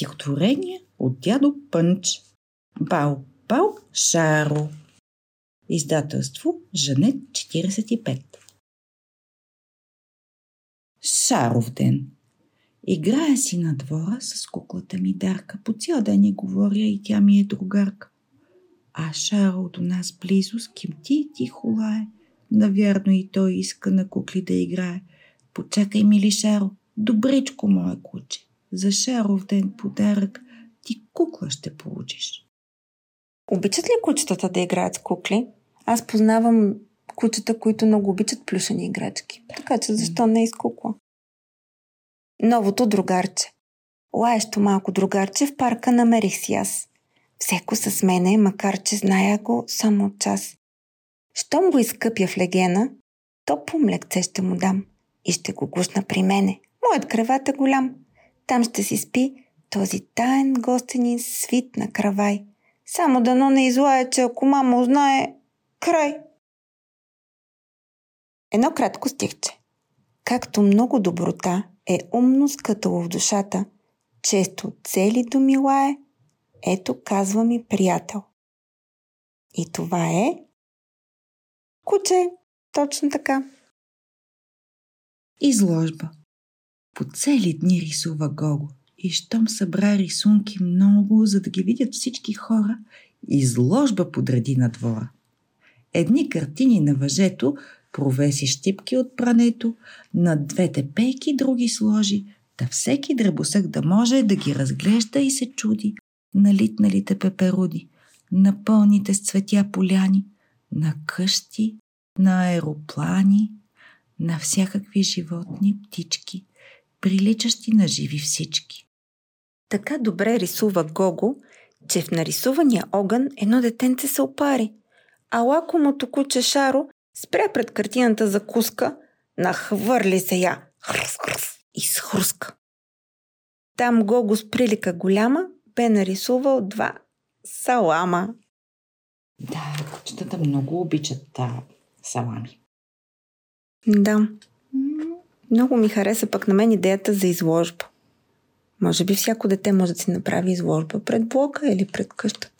Стихотворение от дядо Пънч. Бал, бал, шаро. Издателство Жанет 45. Шаров ден. Играя си на двора с куклата ми Дарка. По цял ден ни говоря и тя ми е другарка. А Шаро до нас близо скимти и тихо лае. Навярно и той иска на кукли да играе. Почакай, мили Шаро, добричко мое куче. За Шаров ден подарък ти кукла ще получиш. Обичат ли кучетата да играят с кукли? Аз познавам кучета, които много обичат плюшени играчки. Така че защо не из кукла? Новото другарче. Лаещо малко другарче в парка намерих си аз. Всеко с мене, макар че зная го само от час. Щом го изкъпя в легена, топло млекце ще му дам и ще го гушна при мене. Моят креват е голям. Там ще си спи този таен гостенин свит на кравай. Само дано не излая, че ако мама узнае, край. Едно кратко стихче. Както много доброта е умно скътало в душата, често цели думи лае, ето казва ми приятел. И това е куче. Точно така. Изложба. По цели дни рисува Гого. И щом събра рисунки много, за да ги видят всички хора, изложба подреди на двора. Едни картини на въжето провеси щипки от прането, на двете пейки други сложи, да всеки дребосък да може да ги разглежда и се чуди на литналите пеперуди, на пълните с цветя поляни, на къщи, на аероплани, на всякакви животни, птички, приличащи на живи всички. Така добре рисува Гого, че в нарисувания огън едно детенце се опари, а лакомото куче Шаро спря пред картината за куска, нахвърли се я хръс, хръс, и схруска. Там Гого с прилика голяма бе нарисувал два салама. Да, кучетата много обичат а, салами. Да. Много ми хареса пък на мен идеята за изложба. Може би всяко дете може да си направи изложба пред блока или пред къщата.